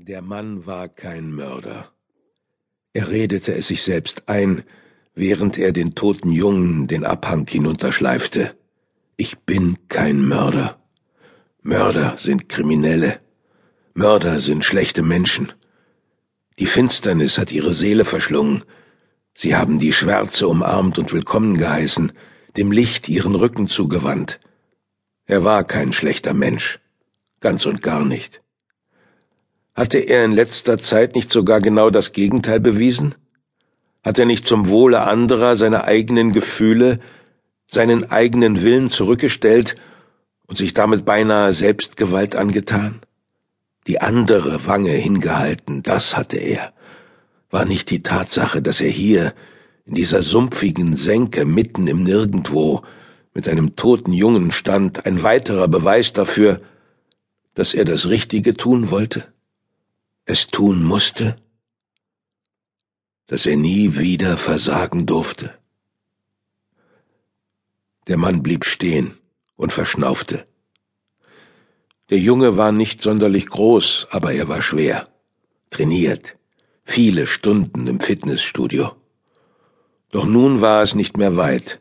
Der Mann war kein Mörder. Er redete es sich selbst ein, während er den toten Jungen den Abhang hinunterschleifte. Ich bin kein Mörder. Mörder sind Kriminelle. Mörder sind schlechte Menschen. Die Finsternis hat ihre Seele verschlungen. Sie haben die Schwärze umarmt und willkommen geheißen, dem Licht ihren Rücken zugewandt. Er war kein schlechter Mensch. Ganz und gar nicht. Hatte er in letzter Zeit nicht sogar genau das Gegenteil bewiesen? Hat er nicht zum Wohle anderer seine eigenen Gefühle, seinen eigenen Willen zurückgestellt und sich damit beinahe Selbstgewalt angetan? Die andere Wange hingehalten, das hatte er. War nicht die Tatsache, dass er hier, in dieser sumpfigen Senke mitten im Nirgendwo, mit einem toten Jungen stand, ein weiterer Beweis dafür, dass er das Richtige tun wollte? Es tun musste, dass er nie wieder versagen durfte. Der Mann blieb stehen und verschnaufte. Der Junge war nicht sonderlich groß, aber er war schwer, trainiert, viele Stunden im Fitnessstudio. Doch nun war es nicht mehr weit.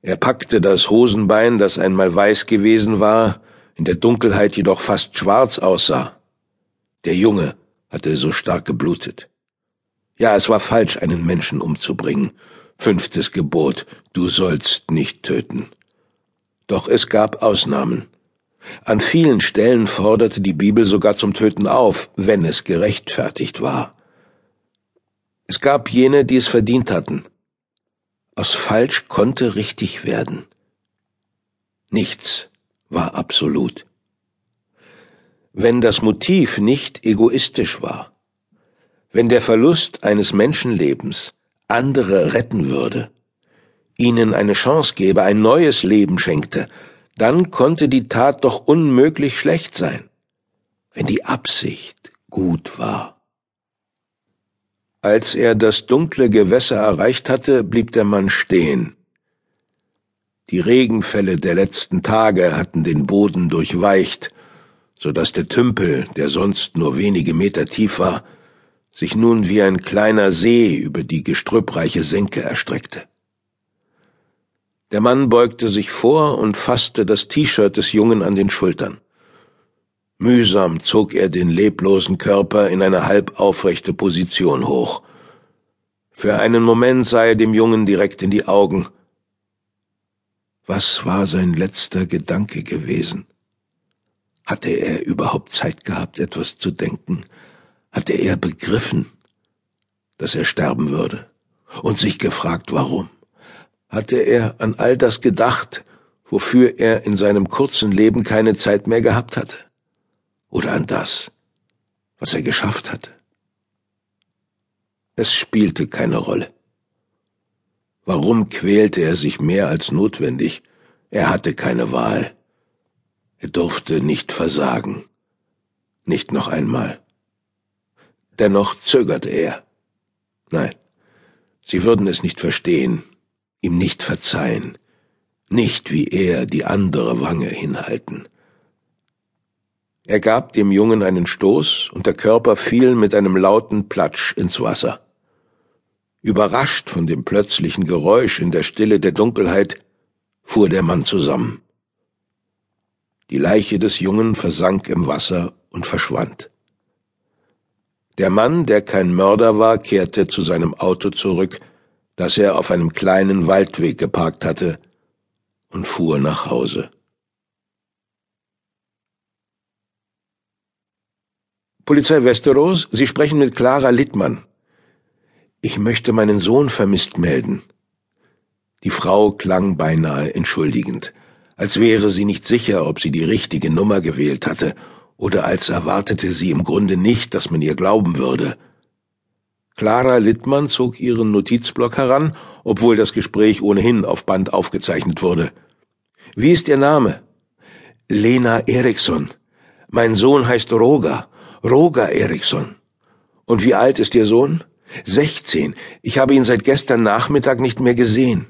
Er packte das Hosenbein, das einmal weiß gewesen war, in der Dunkelheit jedoch fast schwarz aussah. Der Junge hatte so stark geblutet. Ja, es war falsch, einen Menschen umzubringen. Fünftes Gebot, du sollst nicht töten. Doch es gab Ausnahmen. An vielen Stellen forderte die Bibel sogar zum Töten auf, wenn es gerechtfertigt war. Es gab jene, die es verdient hatten. Aus falsch konnte richtig werden. Nichts war absolut wenn das Motiv nicht egoistisch war, wenn der Verlust eines Menschenlebens andere retten würde, ihnen eine Chance gäbe, ein neues Leben schenkte, dann konnte die Tat doch unmöglich schlecht sein, wenn die Absicht gut war. Als er das dunkle Gewässer erreicht hatte, blieb der Mann stehen. Die Regenfälle der letzten Tage hatten den Boden durchweicht, so dass der Tümpel, der sonst nur wenige Meter tief war, sich nun wie ein kleiner See über die gestrüppreiche Senke erstreckte. Der Mann beugte sich vor und fasste das T-Shirt des Jungen an den Schultern. Mühsam zog er den leblosen Körper in eine halb aufrechte Position hoch. Für einen Moment sah er dem Jungen direkt in die Augen. Was war sein letzter Gedanke gewesen? Hatte er überhaupt Zeit gehabt, etwas zu denken? Hatte er begriffen, dass er sterben würde? Und sich gefragt, warum? Hatte er an all das gedacht, wofür er in seinem kurzen Leben keine Zeit mehr gehabt hatte? Oder an das, was er geschafft hatte? Es spielte keine Rolle. Warum quälte er sich mehr als notwendig? Er hatte keine Wahl. Er durfte nicht versagen. Nicht noch einmal. Dennoch zögerte er. Nein, sie würden es nicht verstehen, ihm nicht verzeihen, nicht wie er die andere Wange hinhalten. Er gab dem Jungen einen Stoß, und der Körper fiel mit einem lauten Platsch ins Wasser. Überrascht von dem plötzlichen Geräusch in der Stille der Dunkelheit, fuhr der Mann zusammen. Die Leiche des Jungen versank im Wasser und verschwand. Der Mann, der kein Mörder war, kehrte zu seinem Auto zurück, das er auf einem kleinen Waldweg geparkt hatte, und fuhr nach Hause. Polizei Westeros, Sie sprechen mit Clara Littmann. Ich möchte meinen Sohn vermisst melden. Die Frau klang beinahe entschuldigend als wäre sie nicht sicher, ob sie die richtige Nummer gewählt hatte, oder als erwartete sie im Grunde nicht, dass man ihr glauben würde. Clara Littmann zog ihren Notizblock heran, obwohl das Gespräch ohnehin auf Band aufgezeichnet wurde. Wie ist Ihr Name? Lena Eriksson. Mein Sohn heißt Roger. Roger Eriksson. Und wie alt ist Ihr Sohn? Sechzehn. Ich habe ihn seit gestern Nachmittag nicht mehr gesehen.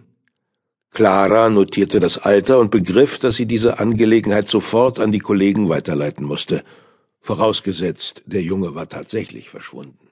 Clara notierte das Alter und begriff, dass sie diese Angelegenheit sofort an die Kollegen weiterleiten musste. vorausgesetzt, der Junge war tatsächlich verschwunden.